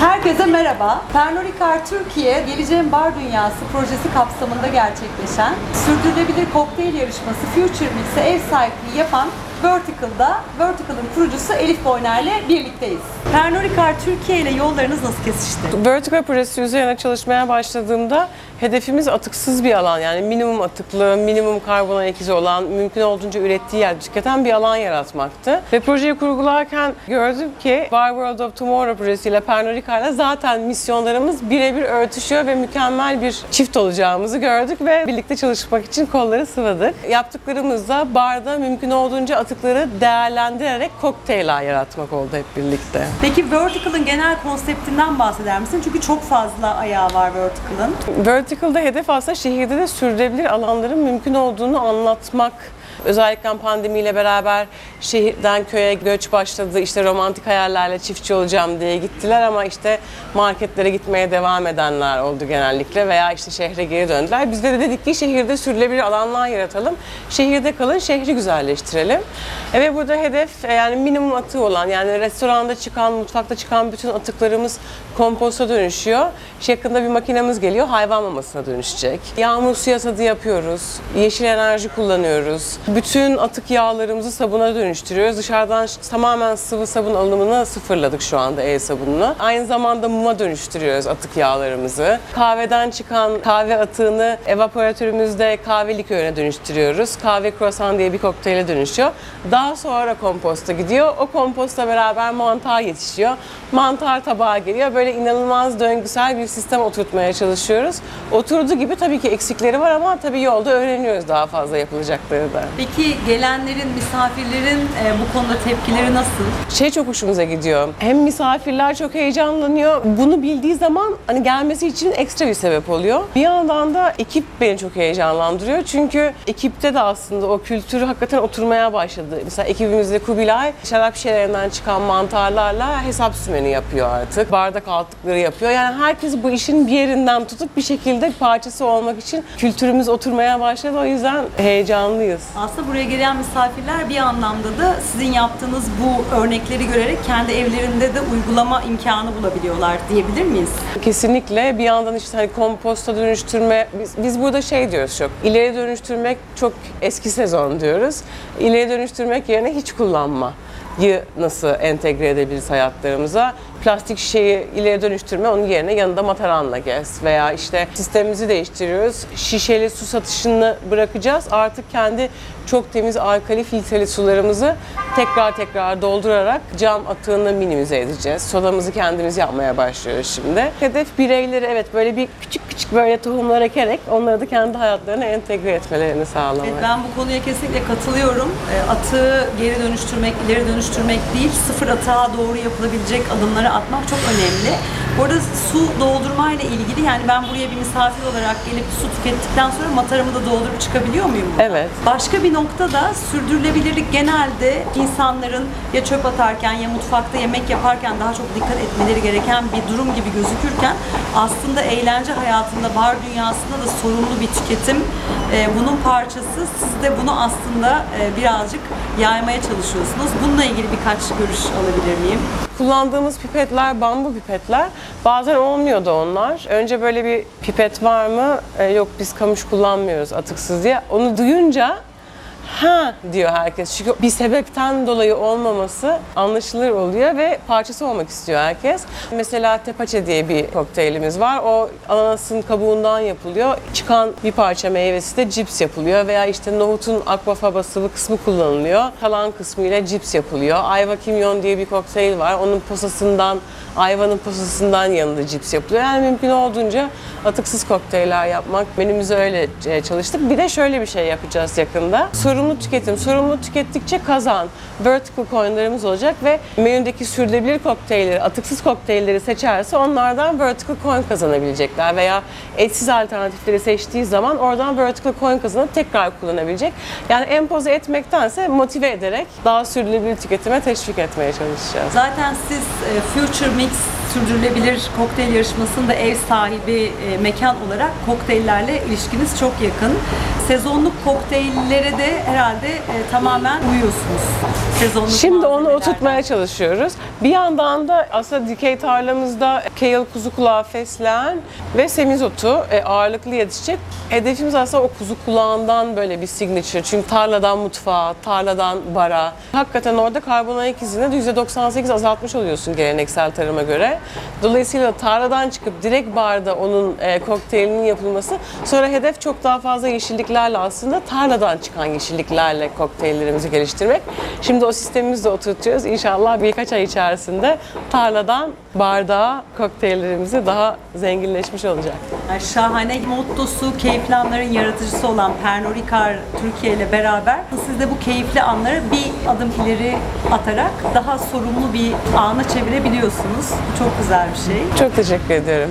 Herkese merhaba. Pernod Türkiye Geleceğin Bar Dünyası projesi kapsamında gerçekleşen sürdürülebilir kokteyl yarışması Future Mix'e ev sahipliği yapan Vertical'da Vertical'ın kurucusu Elif Boyner ile birlikteyiz. Pernod Türkiye ile yollarınız nasıl kesişti? Vertical projesi üzerine çalışmaya başladığımda hedefimiz atıksız bir alan yani minimum atıklı, minimum karbon ayak izi olan, mümkün olduğunca ürettiği yer tüketen bir alan yaratmaktı. Ve projeyi kurgularken gördüm ki Bar World of Tomorrow projesiyle Pernod Ricard'la zaten misyonlarımız birebir örtüşüyor ve mükemmel bir çift olacağımızı gördük ve birlikte çalışmak için kolları sıvadık. Yaptıklarımızda barda mümkün olduğunca atıkları değerlendirerek kokteyller yaratmak oldu hep birlikte. Peki Vertical'ın genel konseptinden bahseder misin? Çünkü çok fazla ayağı var Vertical'ın. Vertical'da hedef aslında şehirde de sürdürülebilir alanların mümkün olduğunu anlatmak. Özellikle pandemiyle beraber şehirden köye göç başladı. İşte romantik hayallerle çiftçi olacağım diye gittiler ama işte marketlere gitmeye devam edenler oldu genellikle veya işte şehre geri döndüler. Biz de dedik ki şehirde sürülebilir alanlar yaratalım. Şehirde kalın, şehri güzelleştirelim. E ve burada hedef e, yani minimum atığı olan yani restoranda çıkan, mutfakta çıkan bütün atıklarımız komposta dönüşüyor. İşte yakında bir makinemiz geliyor, hayvan mamasına dönüşecek. Yağmur suya tadı yapıyoruz, yeşil enerji kullanıyoruz. Bütün atık yağlarımızı sabuna dönüştürüyoruz. Dışarıdan tamamen sıvı sabun alımını sıfırladık şu anda el sabununu. Aynı zamanda muma dönüştürüyoruz atık yağlarımızı. Kahveden çıkan kahve atığını evaporatörümüzde kahve likörüne dönüştürüyoruz. Kahve kruvasan diye bir kokteyle dönüşüyor. Daha sonra komposta gidiyor. O kompostla beraber mantar yetişiyor. Mantar tabağa geliyor. Böyle inanılmaz döngüsel bir sistem oturtmaya çalışıyoruz. Oturduğu gibi tabii ki eksikleri var ama tabii yolda öğreniyoruz daha fazla yapılacakları da. Peki gelenlerin, misafirlerin e, bu konuda tepkileri nasıl? Şey çok hoşumuza gidiyor. Hem misafirler çok heyecanlanıyor. Bunu bildiği zaman hani gelmesi için ekstra bir sebep oluyor. Bir yandan da ekip beni çok heyecanlandırıyor. Çünkü ekipte de aslında o kültür hakikaten oturmaya başladı. Mesela ekibimizde Kubilay şarap şişelerinden çıkan mantarlarla hesap sümeni yapıyor artık. Bardak altlıkları yapıyor. Yani herkes bu işin bir yerinden tutup bir şekilde parçası olmak için kültürümüz oturmaya başladı. O yüzden heyecanlıyız. Buraya gelen misafirler bir anlamda da sizin yaptığınız bu örnekleri görerek kendi evlerinde de uygulama imkanı bulabiliyorlar diyebilir miyiz? Kesinlikle bir yandan işte hani komposta dönüştürme biz, biz burada şey diyoruz çok ileri dönüştürmek çok eski sezon diyoruz. İleri dönüştürmek yerine hiç kullanma nasıl entegre edebiliriz hayatlarımıza? Plastik şişeyi ileri dönüştürme, onun yerine yanında mataranla gez. Veya işte sistemimizi değiştiriyoruz. Şişeli su satışını bırakacağız. Artık kendi çok temiz alkali filtreli sularımızı tekrar tekrar doldurarak cam atığını minimize edeceğiz. Sodamızı kendimiz yapmaya başlıyoruz şimdi. Hedef bireyleri evet böyle bir küçük küçük böyle tohumlar ekerek onları da kendi hayatlarına entegre etmelerini sağlamak. Evet, ben bu konuya kesinlikle katılıyorum. E, Atığı geri dönüştürmek, ileri dönüştürmek değil, sıfır atığa doğru yapılabilecek adımları atmak çok önemli. Bu arada su doldurma ile ilgili yani ben buraya bir misafir olarak gelip su tükettikten sonra mataramı da doldurup çıkabiliyor muyum? buradan? Evet. Başka bir noktada sürdürülebilirlik genelde insanların ya çöp atarken ya mutfakta yemek yaparken daha çok dikkat etmeleri gereken bir durum gibi gözükürken aslında eğlence hayatında, bar dünyasında da sorumlu bir tüketim e, bunun parçası. Siz de bunu aslında e, birazcık yaymaya çalışıyorsunuz. Bununla ilgili birkaç görüş alabilir miyim? Kullandığımız pipetler bambu pipetler. Bazen olmuyordu onlar. Önce böyle bir pipet var mı? E, yok biz kamış kullanmıyoruz atıksız diye. Onu duyunca ha diyor herkes. Çünkü bir sebepten dolayı olmaması anlaşılır oluyor ve parçası olmak istiyor herkes. Mesela tepaçe diye bir kokteylimiz var. O ananasın kabuğundan yapılıyor. Çıkan bir parça meyvesi de cips yapılıyor veya işte nohutun akvafaba sıvı kısmı kullanılıyor. Kalan kısmıyla cips yapılıyor. Ayva kimyon diye bir kokteyl var. Onun posasından, ayvanın posasından yanında cips yapılıyor. Yani mümkün olduğunca atıksız kokteyller yapmak. Menümüzü öyle e, çalıştık. Bir de şöyle bir şey yapacağız yakında. Sorumlu tüketim. Sorumlu tükettikçe kazan. Vertical coin'larımız olacak ve menüdeki sürdürülebilir kokteylleri, atıksız kokteylleri seçerse onlardan vertical coin kazanabilecekler veya etsiz alternatifleri seçtiği zaman oradan vertical coin kazanıp tekrar kullanabilecek. Yani empoze etmektense motive ederek daha sürdürülebilir tüketime teşvik etmeye çalışacağız. Zaten siz e, Future Mix sürdürülebilir kokteyl yarışmasında ev sahibi e, mekan olarak kokteyllerle ilişkiniz çok yakın. Sezonluk kokteyllere de herhalde e, tamamen uyuyorsunuz. Sezonluk Şimdi onu malzemelerden. oturtmaya çalışıyoruz. Bir yandan da aslında dikey tarlamızda kale, kuzu kulağı, fesleğen ve semizotu e, ağırlıklı yetişecek. Hedefimiz aslında o kuzu kulağından böyle bir signature. Çünkü tarladan mutfağa, tarladan bara. Hakikaten orada karbon ayak izini de %98 azaltmış oluyorsun geleneksel tarıma göre. Dolayısıyla tarladan çıkıp direkt barda onun e, kokteylinin yapılması. Sonra hedef çok daha fazla yeşilliklerle aslında tarladan çıkan yeşilliklerle kokteyllerimizi geliştirmek. Şimdi o sistemimizi de oturtuyoruz. İnşallah birkaç ay içerisinde tarladan bardağa kokteyllerimizi daha zenginleşmiş olacak. Yani şahane mottosu, keyifli anların yaratıcısı olan Pernod Ricard Türkiye ile beraber siz de bu keyifli anları bir adım ileri atarak daha sorumlu bir ana çevirebiliyorsunuz. Bu çok güzel bir şey. Çok teşekkür ediyorum.